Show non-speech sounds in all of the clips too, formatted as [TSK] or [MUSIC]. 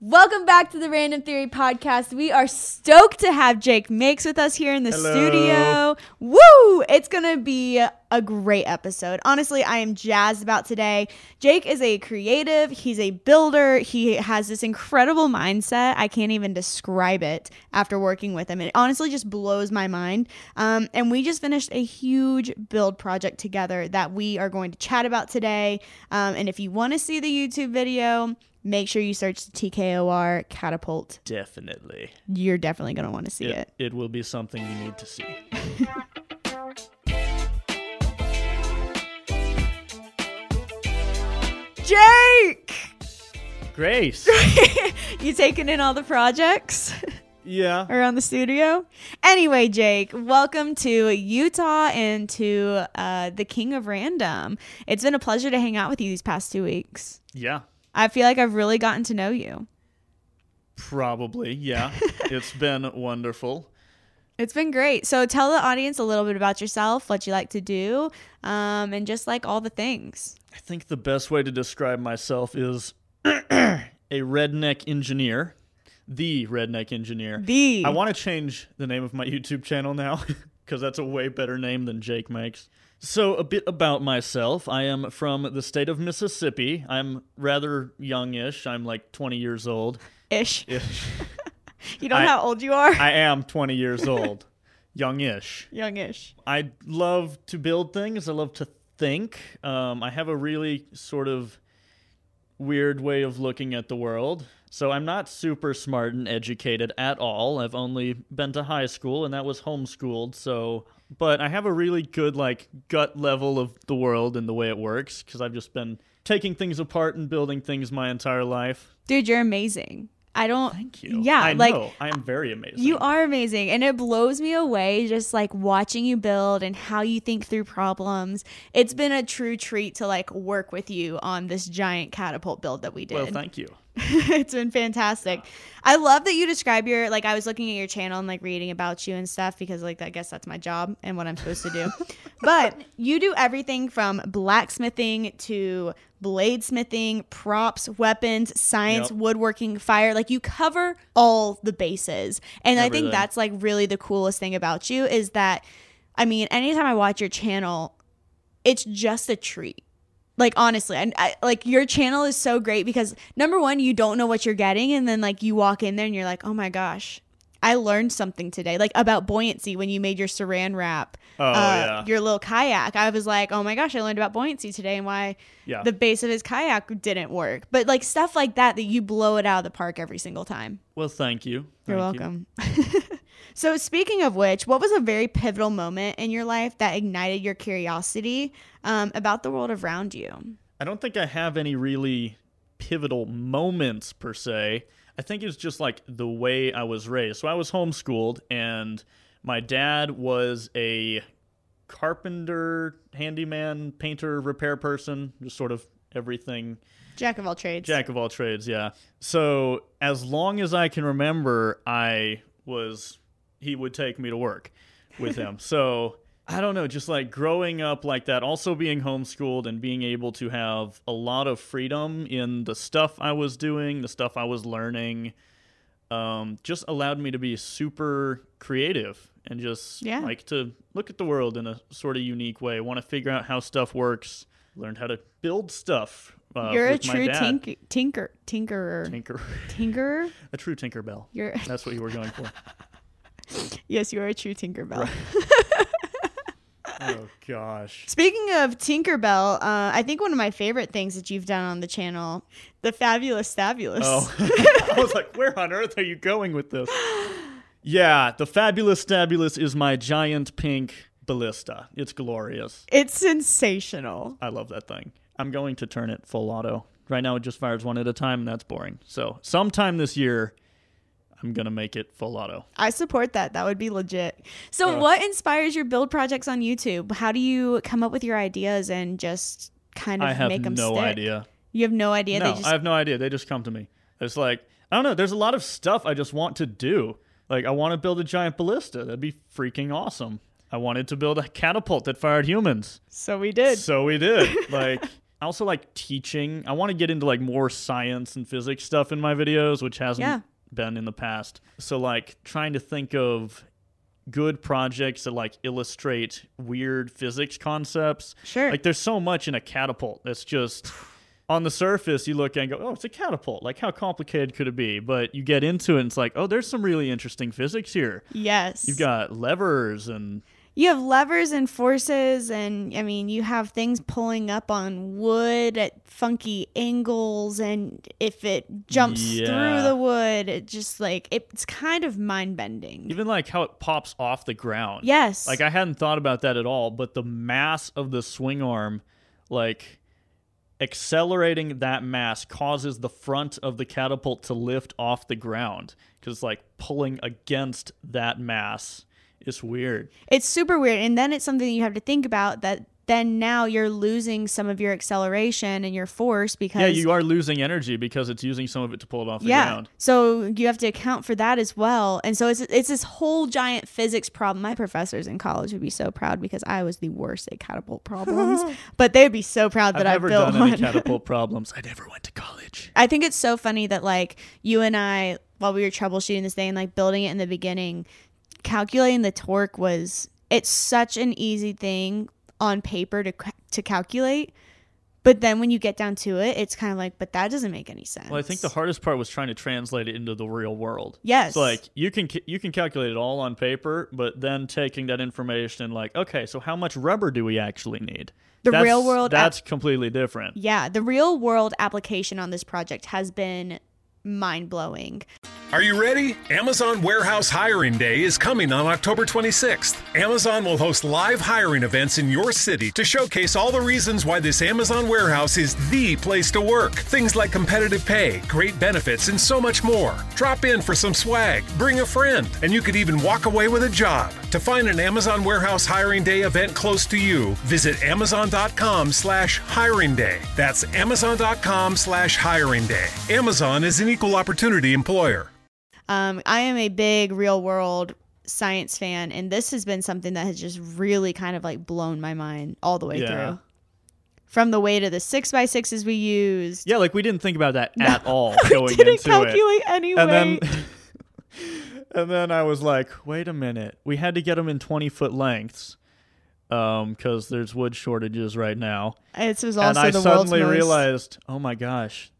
Welcome back to the Random Theory podcast. We are stoked to have Jake Makes with us here in the Hello. studio. Woo! It's going to be a great episode. Honestly, I am jazzed about today. Jake is a creative, he's a builder, he has this incredible mindset. I can't even describe it after working with him. It honestly just blows my mind. Um, and we just finished a huge build project together that we are going to chat about today. Um, and if you want to see the YouTube video, make sure you search the TKOR catapult. Definitely. You're definitely going to want to see it. It will be something you need to see. [LAUGHS] Jake! Grace. [LAUGHS] you taking in all the projects [LAUGHS] yeah. around the studio? Anyway, Jake, welcome to Utah and to uh, the King of Random. It's been a pleasure to hang out with you these past two weeks. Yeah. I feel like I've really gotten to know you. Probably. Yeah. [LAUGHS] it's been wonderful. It's been great. So tell the audience a little bit about yourself, what you like to do, um, and just like all the things. I think the best way to describe myself is [CLEARS THROAT] a redneck engineer. The redneck engineer. The I want to change the name of my YouTube channel now [LAUGHS] because that's a way better name than Jake makes. So, a bit about myself. I am from the state of Mississippi. I'm rather youngish. I'm like 20 years old. ish. [LAUGHS] Ish. [LAUGHS] You don't know how old you are? I am 20 years old. [LAUGHS] Youngish. Youngish. I love to build things. I love to think. Um, I have a really sort of weird way of looking at the world. So I'm not super smart and educated at all. I've only been to high school and that was homeschooled. So, but I have a really good like gut level of the world and the way it works because I've just been taking things apart and building things my entire life. Dude, you're amazing. I don't. Thank you. Yeah, I like know. I am very amazing. You are amazing. And it blows me away just like watching you build and how you think through problems. It's been a true treat to like work with you on this giant catapult build that we did. Well, thank you. [LAUGHS] it's been fantastic. I love that you describe your like I was looking at your channel and like reading about you and stuff because like I guess that's my job and what I'm supposed to do. [LAUGHS] but you do everything from blacksmithing to bladesmithing, props, weapons, science, Yep. woodworking, fire. Like you cover all the bases. And I think that's like really the coolest thing about you is that I mean, anytime I watch your channel, it's just a treat. Like honestly, and I, like your channel is so great because number one, you don't know what you're getting, and then like you walk in there and you're like, oh my gosh, I learned something today, like about buoyancy when you made your Saran wrap, Oh, uh, yeah. your little kayak. I was like, oh my gosh, I learned about buoyancy today and why Yeah. the base of his kayak didn't work. But like stuff like that, that you blow it out of the park every single time. Well, thank you. You're welcome you. [LAUGHS] so, speaking of which, what was a very pivotal moment in your life that ignited your curiosity um, about the world around you? I don't think I have any really pivotal moments per se. I think it's just like the way I was raised. So I was homeschooled, and my dad was a carpenter, handyman, painter, repair person, just sort of everything Jack of all trades. Jack of all trades, yeah. So as long as I can remember, I was he would take me to work with him. [LAUGHS] so I don't know, just like growing up like that, also being homeschooled and being able to have a lot of freedom in the stuff I was doing, the stuff I was learning, um, just allowed me to be super creative and just Yeah. like to look at the world in a sort of unique way. Want to figure out how stuff works. Learned how to build stuff. Uh, You're [LAUGHS] a true dad. tinker, tinker, tinkerer, Tinker, tinkerer. a true Tinkerbell. You're That's what you were going for. [LAUGHS] [LAUGHS] yes, you are a true Tinkerbell. [LAUGHS] oh gosh. Speaking of Tinkerbell, uh, I think one of my favorite things that you've done on the channel, the Fabulous Fabulous. Oh, [LAUGHS] I was like, where on earth are you going with this? Yeah, the fabulous stabulous is my giant pink ballista. It's glorious. It's sensational. I love that thing. I'm going to turn it full auto. Right now, it just fires one at a time, and that's boring. So, sometime this year, I'm gonna make it full auto. I support that. That would be legit. So, Uh. what inspires your build projects on YouTube? How do you come up with your ideas and just kind of I have make them no stick? idea. You have no idea. no, they just I have no idea. They just come to me. It's like I don't know. There's a lot of stuff I just want to do. Like I want to build a giant ballista. That'd be freaking awesome. I wanted to build a catapult that fired humans. so we did. So we did. [LAUGHS] like I also like teaching. I want to get into like more science and physics stuff in my videos, which hasn't Yeah. Been in the past. So like trying to think of good projects that like illustrate weird physics concepts. Sure. Like there's so much in a catapult that's just on the surface you look and go, "Oh, it's a catapult." Like how complicated could it be? But you get into it and it's like, "Oh, there's some really interesting physics here." yes. You've got levers and you have levers and forces and i mean you have things pulling up on wood at funky angles and if it jumps through the wood it just like it's kind of mind bending even like how it pops off the ground. yes. Like I hadn't thought about that at all, but the mass of the swing arm, like accelerating that mass causes the front of the catapult to lift off the ground because like pulling against that mass is weird. it's super weird and then it's something you have to think about that then now you're losing some of your acceleration and your force because Yeah, you are losing energy because it's using some of it to pull it off the yeah. ground. So you have to account for that as well. And so it's it's this whole giant physics problem. My professors in college would be so proud because I was the worst at catapult problems. [LAUGHS] but they would be so proud that I've I never built done one. any catapult [LAUGHS] problems. I never went to college. I think it's so funny that like you and I while we were troubleshooting this thing and like building it in the beginning, calculating the torque was it's such an easy thing on paper to to calculate. But then when you get down to it, it's kind of like, but that doesn't make any sense. Well, I think the hardest part was trying to translate it into the real world. Yes. Like you can you can calculate it all on paper, but then taking that information and like, okay, so how much rubber do we actually need? The That's- real world That's completely different. Yeah, the real world application on this project has been mind blowing. Are you ready? Amazon Warehouse Hiring Day is coming on October 26th. Amazon will host live hiring events in your city to showcase all the reasons why this Amazon warehouse is the place to work. Things like competitive pay, great benefits, and so much more. Drop in for some swag, bring a friend, and you could even walk away with a job. To find an Amazon Warehouse Hiring Day event close to you, visit amazon.com slash hiring day. That's amazon.com slash hiring day. Amazon is an equal opportunity employer. Um, I am a big real world science fan, and this has been something that has just really kind of like blown my mind all the way Yeah. through. From the weight of the six by sixes we used, Yeah, like we didn't think about that at [LAUGHS] all going didn't into calculate it. any And weight. then [LAUGHS] and then I was like, wait a minute. We had to get them in 20 foot lengths um cuz there's wood shortages right now. This was and also I the suddenly realized, oh my gosh,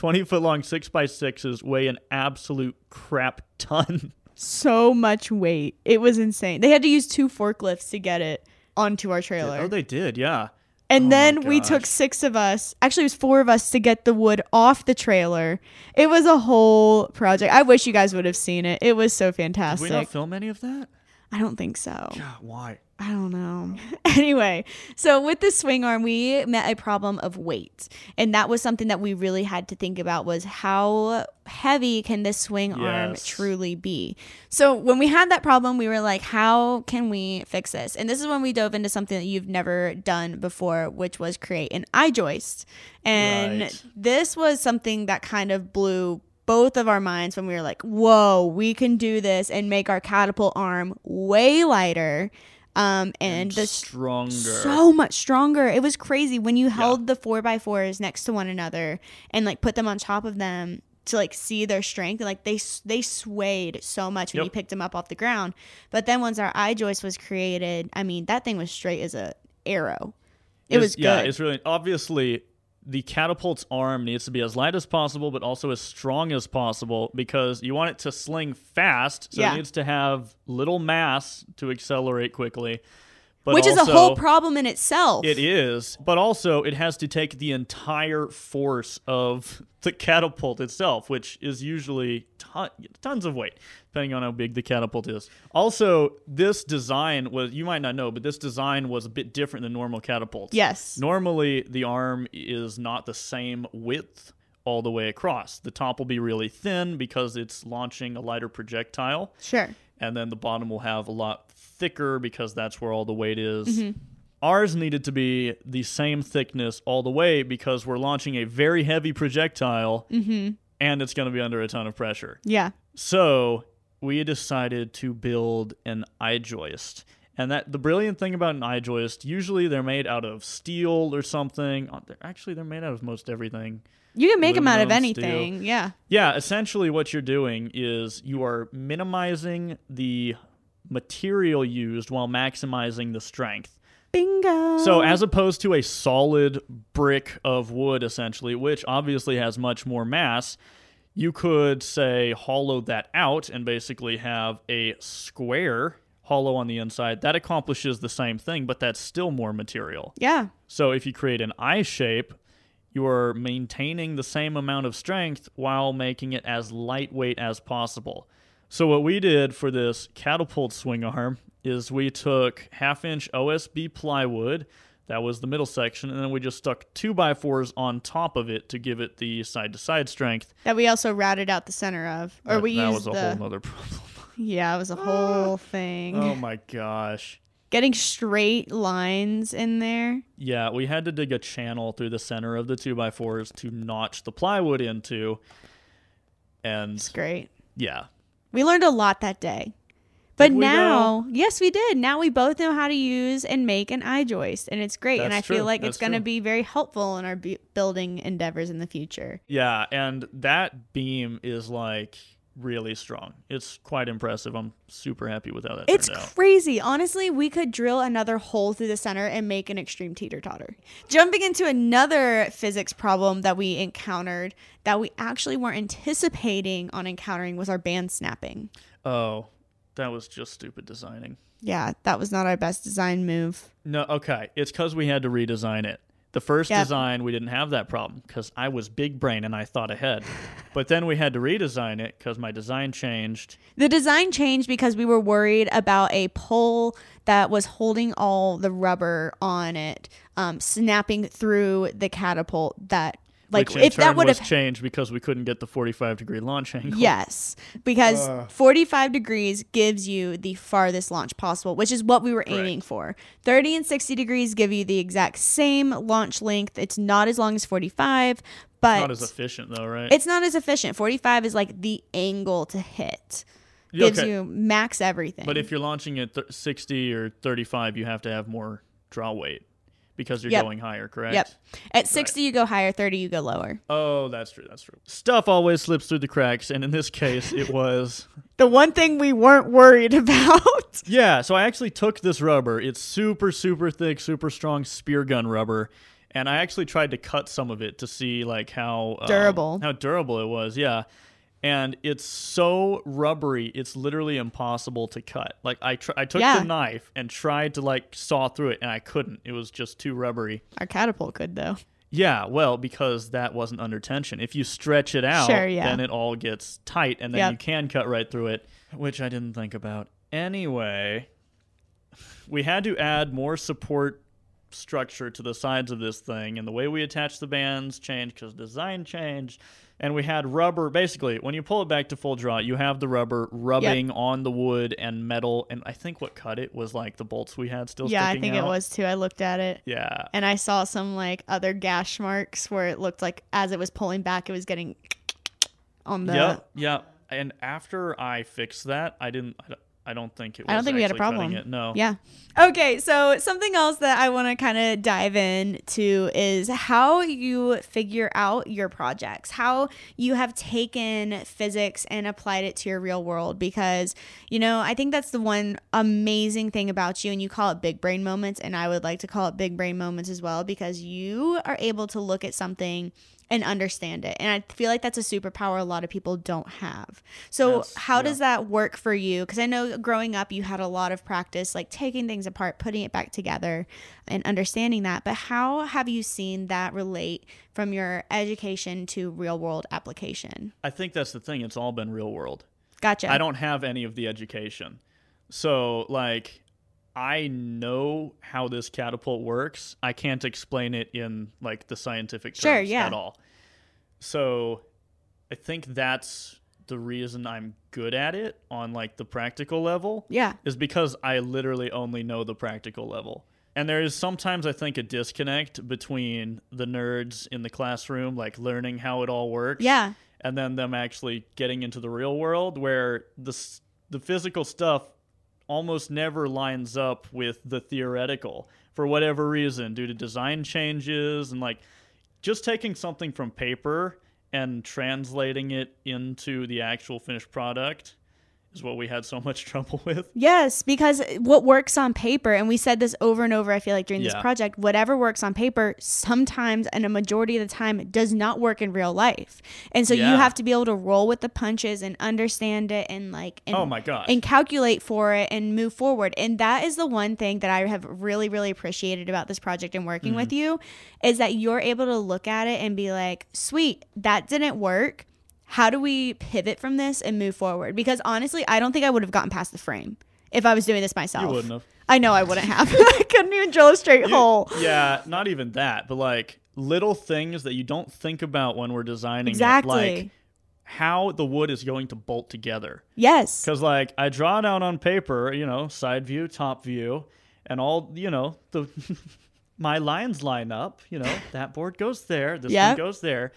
20 foot long 6 by 6s weigh an absolute crap ton. so much weight. It was insane. They had to use two forklifts to get it onto our trailer. oh, they did, yeah. And Oh then we took six of us. Actually, it was four of us to get the wood off the trailer. It was a whole project. I wish you guys would have seen it. It was so fantastic. Did we not film any of that? I don't think so. God, why? I don't know. [LAUGHS] anyway, so with the swing arm, we met a problem of weight. And that was something that we really had to think about was how heavy can this swing arm truly be? So when we had that problem, we were like, how can we fix this? And this is when we dove into something that you've never done before, which was create an I-joist. And Right. this was something that kind of blew both of our minds when we were like, whoa, we can do this and make our catapult arm way lighter. Um, and, the stronger. so much stronger. It was crazy when you held the four by fours next to one another and like put them on top of them to like see their strength. And like they they swayed so much when Yep. you picked them up off the ground. But then once our I-joist was created, I mean that thing was straight as a arrow. It was good. Yeah, it's really obviously the catapult's arm needs to be as light as possible, but also as strong as possible because you want it to sling fast. So Yeah. it needs to have little mass to accelerate quickly. But Which is a whole problem in itself. It is, but also it has to take the entire force of the catapult itself, which is usually ton- tons of weight, depending on how big the catapult is. Also, this design was, you might not know, but this design was a bit different than normal catapults. Yes. Normally, the arm is not the same width all the way across. The top will be really thin because it's launching a lighter projectile Sure. and then the bottom will have a lot thicker because that's where all the weight is. Mm-hmm. Ours needed to be the same thickness all the way because we're launching a very heavy projectile Mm-hmm. and it's going to be under a ton of pressure. Yeah. So we decided to build an I-joist. And that the brilliant thing about an I-joist, usually they're made out of steel or something. Uh, Actually, they're made out of most everything. You can make them out of Aluminum, steel. anything. Yeah. Yeah, essentially what you're doing is you are minimizing the material used while maximizing the strength. Bingo. So as opposed to a solid brick of wood essentially, which obviously has much more mass, you could say hollow that out and basically have a square hollow on the inside. That accomplishes the same thing, but that's still more material. yeah. So if you create an eye shape, you are maintaining the same amount of strength while making it as lightweight as possible. So what we did for this catapult swing arm is we took half inch OSB plywood, that was the middle section, and then we just stuck two by fours on top of it to give it the side to side strength. That we also routed out the center of, or That- we that used was a the. whole nother [LAUGHS] problem. yeah, it was a ah. whole thing. oh my gosh. Getting straight lines in there. Yeah, we had to dig a channel through the center of the two by fours to notch the plywood into. And It's great. yeah, We learned a lot that day. But now, yes, we did. Now we both know how to use and make an I-joist, and it's great. and I That's feel like That's it's going to be very helpful in our bu- building endeavors in the future. Yeah, and that beam is like really strong. It's quite impressive. I'm super happy with how that It's turned out. crazy. Honestly, we could drill another hole through the center and make an extreme teeter totter. Jumping into another physics problem that we encountered that we actually weren't anticipating on encountering was our band snapping. Oh, that was just stupid designing. Yeah, that was not our best design move. No, okay. It's because we had to redesign it. The first design, we didn't have that problem because I was big brain and I thought ahead. [LAUGHS] but then we had to redesign it because my design changed. The design changed because we were worried about a pole that was holding all the rubber on it, um, snapping through the catapult. That like which in if turn that would have changed because we couldn't get the 45 degree launch angle. [LAUGHS] Yes, because uh. 45 degrees gives you the farthest launch possible, which is what we were aiming for. 30 and 60 degrees give you the exact same launch length. It's not as long as 45, but it's Not as efficient though, right? it's not as efficient. 45 is like the angle to hit. Gives Okay. you max everything. But if you're launching at th- 60 or 35, you have to have more draw weight because you're Yep. going higher, correct? Yep. At 60 you go higher, 30 you go lower. Oh, that's true. That's true. Stuff always slips through the cracks, and in this case, it [LAUGHS] was. The one thing we weren't worried [LAUGHS] about. Yeah, so I actually took this rubber. It's super, super thick, super strong spear gun rubber, and I actually tried to cut some of it to see like how um, Durable. how durable it was. Yeah, and it's so rubbery, it's literally impossible to cut. Like I, tr- I took Yeah. the knife and tried to like saw through it, and I couldn't. It was just too rubbery. Our catapult could though. Yeah, well, because that wasn't under tension. If you stretch it out, Sure, yeah. then it all gets tight and then Yep. you can cut right through it, which I didn't think about. Anyway, we had to add more support structure to the sides of this thing, and the way we attach the bands changed because design changed. And we had rubber. Basically, when you pull it back to full draw, you have the rubber rubbing on the wood and metal. And I think what cut it was like the bolts we had still. yeah, I think it was too. I looked at it. Yeah, And I saw some like other gash marks where it looked like as it was pulling back, it was getting [TSK] on the. Yep, yep. And after I fixed that, I didn't. I I don't think it. Was I don't think we had a problem. It. No. Yeah. Okay, so something else that I want to kind of dive into is how you figure out your projects, how you have taken physics and applied it to your real world. Because, you know, I think that's the one amazing thing about you, and you call it big brain moments, and I would like to call it big brain moments as well, because you are able to look at something and understand it. And I feel like that's a superpower a lot of people don't have. So, Yes, how yeah. does that work for you? Because I know growing up, you had a lot of practice, like taking things apart, putting it back together, and understanding that. But how have you seen that relate from your education to real world application? I think that's the thing. It's all been real world. Gotcha. I don't have any of the education. So, like, I know how this catapult works. I can't explain it in like the scientific terms Sure, yeah. at all. So, I think that's the reason I'm good at it on like the practical level Yeah. is because I literally only know the practical level. And there is sometimes I think a disconnect between the nerds in the classroom like learning how it all works Yeah. and then them actually getting into the real world where the the physical stuff almost never lines up with the theoretical for whatever reason due to design changes and like just taking something from paper and translating it into the actual finished product is what we had so much [LAUGHS] trouble with. Yes, because what works on paper, and we said this over and over, I feel like during this project, whatever works on paper sometimes and a majority of the time does not work in real life. And so you have to be able to roll with the punches and understand it and like and, Oh my gosh. and calculate for it and move forward. And that is the one thing that I have really, really appreciated about this project and working with Mm-hmm. you is that you're able to look at it and be like, sweet, that didn't work. How do we pivot from this and move forward? Because honestly, I don't think I would have gotten past the frame if I was doing this myself. You wouldn't have. I know I wouldn't have. [LAUGHS] I couldn't even drill a straight You- hole. Yeah, not even that, but like little things that you don't think about when we're designing it, Exactly. like how the wood is going to bolt together. Yes. Because like I draw it out on paper, you know, side view, top view, and all you know the [LAUGHS] my lines line up. You know, that board goes there, this Yep. one goes there.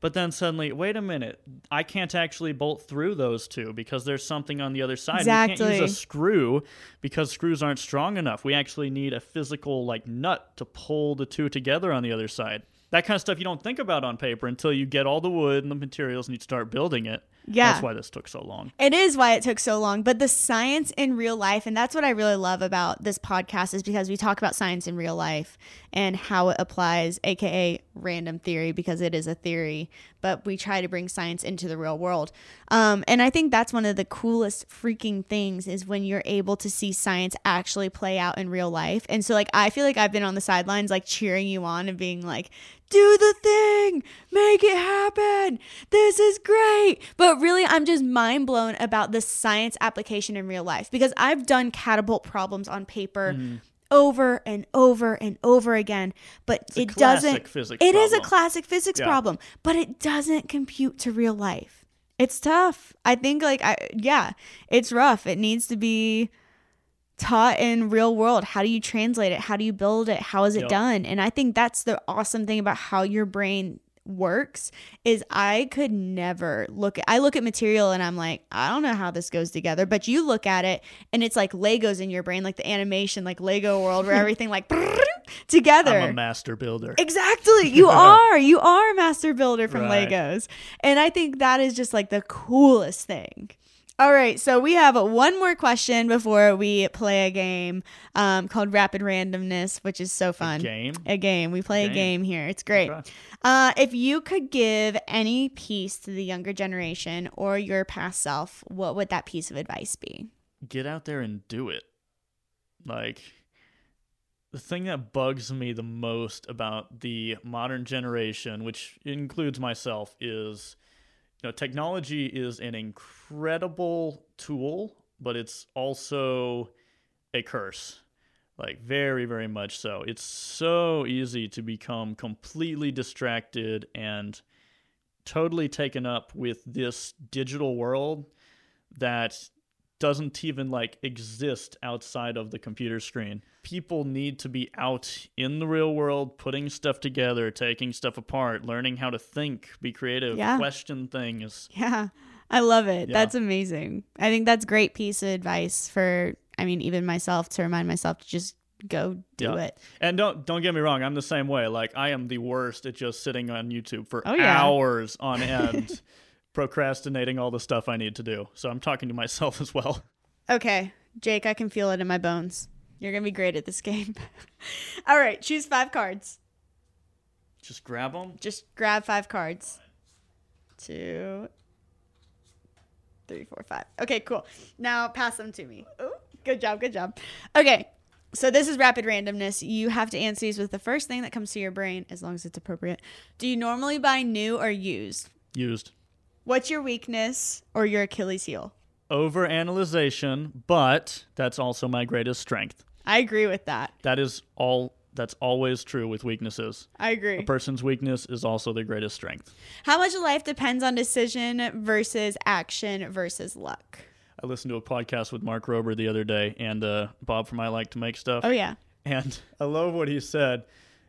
But then suddenly, wait a minute, I can't actually bolt through those two because there's something on the other side. Exactly. We can't use a screw because screws aren't strong enough. We actually need a physical like nut to pull the two together on the other side. That kind of stuff you don't think about on paper until you get all the wood and the materials and you start building it. Yeah. That's why this took so long. It is why it took so long, but the science in real life, and that's what I really love about this podcast, is because we talk about science in real life and how it applies, aka random theory, because it is a theory, but we try to bring science into the real world. Um, and I think that's one of the coolest freaking things is when you're able to see science actually play out in real life. And so, like, I feel like I've been on the sidelines, like cheering you on and being like, do the thing, make it happen. This is great. But really, I'm just mind blown about the science application in real life because I've done catapult problems on paper. Mm-hmm. Over and over and over again, but a it doesn't. physics It is a classic physics Yeah. problem, but it doesn't compute to real life. It's tough. I think, like, I yeah, it's rough. It needs to be taught in real world how do you translate it how do you build it how is it Yep. done and i think that's the awesome thing about how your brain works is i could never look at i look at material and i'm like i don't know how this goes together but you look at it and it's like legos in your brain like the animation like lego world where [LAUGHS] everything like [LAUGHS] together I'm a master builder. Exactly. [LAUGHS] You are. You are a master builder from Right. Legos. And I think that is just like the coolest thing. All right, so we have one more question before we play a game um, called Rapid Randomness, which is so fun. game? A game. We play a Game. game here. It's great. Okay. Uh, if you could give any piece to the younger generation or your past self, what would that piece of advice be? Get out there and do it. Like the thing that bugs me the most about the modern generation, which includes myself, is you know, technology is an incredible tool, but it's also a curse. Like very, very much so. It's so easy to become completely distracted and totally taken up with this digital world that doesn't even like exist outside of the computer screen. People need to be out in the real world, putting stuff together, taking stuff apart, learning how to think, be creative, Yeah. question things. [LAUGHS] Yeah. I love it. Yeah. That's amazing. I think that's great piece of advice for I mean even myself to remind myself to just go do Yeah. it. And don't don't get me wrong, I'm the same way. Like I am the worst at just sitting on YouTube for Oh, yeah. hours on end, [LAUGHS] procrastinating all the stuff I need to do. So I'm talking to myself [LAUGHS] as well. Okay, Jake, I can feel it in my bones. You're going to be great at this game. [LAUGHS] All right, choose 5 cards. Just grab them. Just grab 5 cards. Two, three, four, five. Okay, cool. Now pass them to me. Ooh, good job, good job. Okay, so this is rapid randomness. You have to answer these with the first thing that comes to your brain, as long as it's appropriate. Do you normally buy new or used? Used. What's your weakness or your Achilles heel? Overanalyzation, but that's also my greatest strength. I agree with that. That is all that's always true with weaknesses. I agree. A person's weakness is also their greatest strength. How much of life depends on decision versus action versus luck? I listened to a podcast with Mark Rober the other day and uh, Bob from I Like to Make Stuff. Oh yeah. And [LAUGHS] I love what he said.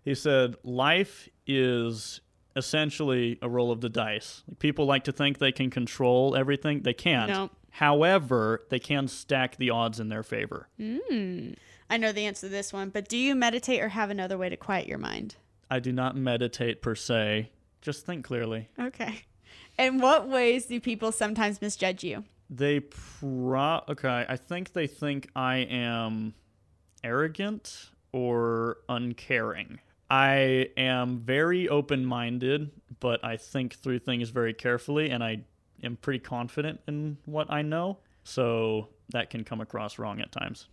He said, Life is essentially a roll of the dice. People like to think they can control everything. They can't. No. However, they can stack the odds in their favor. Hmm. I know the answer to this one, but do you meditate or have another way to quiet your mind? I do not meditate per se, just think clearly. Okay. In what ways do people sometimes misjudge you? They pro okay, I think they think I am arrogant or uncaring. I am very open-minded, but I think through things very carefully and I am pretty confident in what I know. So that can come across wrong at times.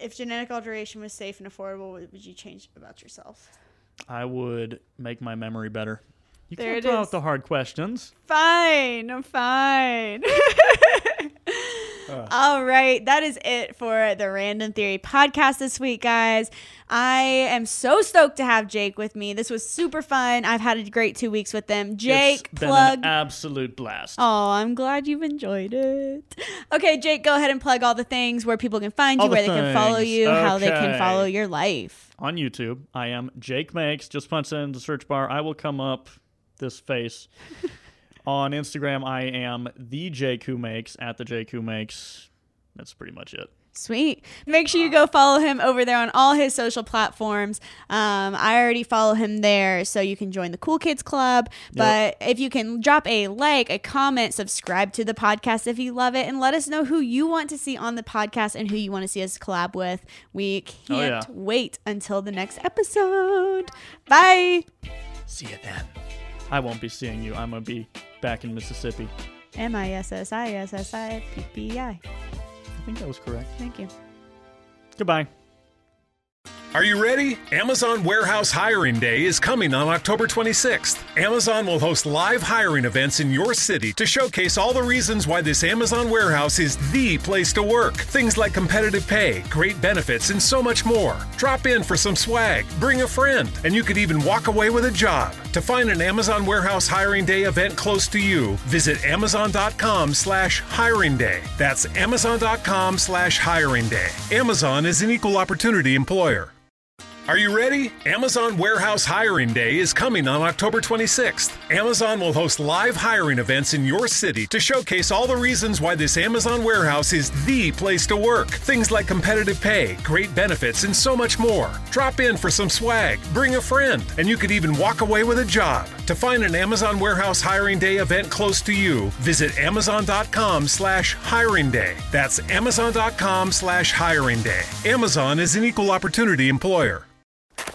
If genetic alteration was safe and affordable, what would you change about yourself? I would make my memory better. You There can't it throw is. out the hard questions. Fine, I'm fine. [LAUGHS] Uh. All right, that is it for the Random Theory podcast this week, guys. I am so stoked to have Jake with me. This was super fun. I've had a great two weeks with them. Jake, it's been plug. an absolute blast. Oh, I'm glad you've enjoyed it. Okay, Jake, go ahead and plug all the things where people can find you, All the where they can follow you, how they can follow your life. on YouTube. I am Jake Makes. Just punch in the search bar. I will come up this face. [LAUGHS] on Instagram, I am the Jake Who Makes at the Jake Who Makes. That's pretty much it. Sweet. Make sure you go follow him over there on all his social platforms. Um, I already follow him there, so you can join the Cool Kids Club. But if you can drop a like, a comment, subscribe to the podcast if you love it, and let us know who you want to see on the podcast and who you want to see us collab with. We can't Oh, yeah. wait until the next episode. Bye. See you then. I won't be seeing you. I'm going to be back in Mississippi. M I S S I S S I P P I. I think that was correct. Thank you. Goodbye. Are you ready? Amazon Warehouse Hiring Day is coming on October 26th. Amazon will host live hiring events in your city to showcase all the reasons why this Amazon warehouse is the place to work. Things like competitive pay, great benefits, and so much more. Drop in for some swag, bring a friend, and you could even walk away with a job. To find an Amazon Warehouse Hiring Day event close to you, visit amazon.com slash hiring day. That's amazon.com slash hiring day. Amazon is an equal opportunity employer. Are you ready? Amazon Warehouse Hiring Day is coming on October 26th. Amazon will host live hiring events in your city to showcase all the reasons why this Amazon warehouse is the place to work. Things like competitive pay, great benefits, and so much more. Drop in for some swag, bring a friend, and you could even walk away with a job. To find an Amazon Warehouse Hiring Day event close to you, visit amazon.com slash hiring day. That's amazon.com slash hiring day. Amazon is an equal opportunity employer.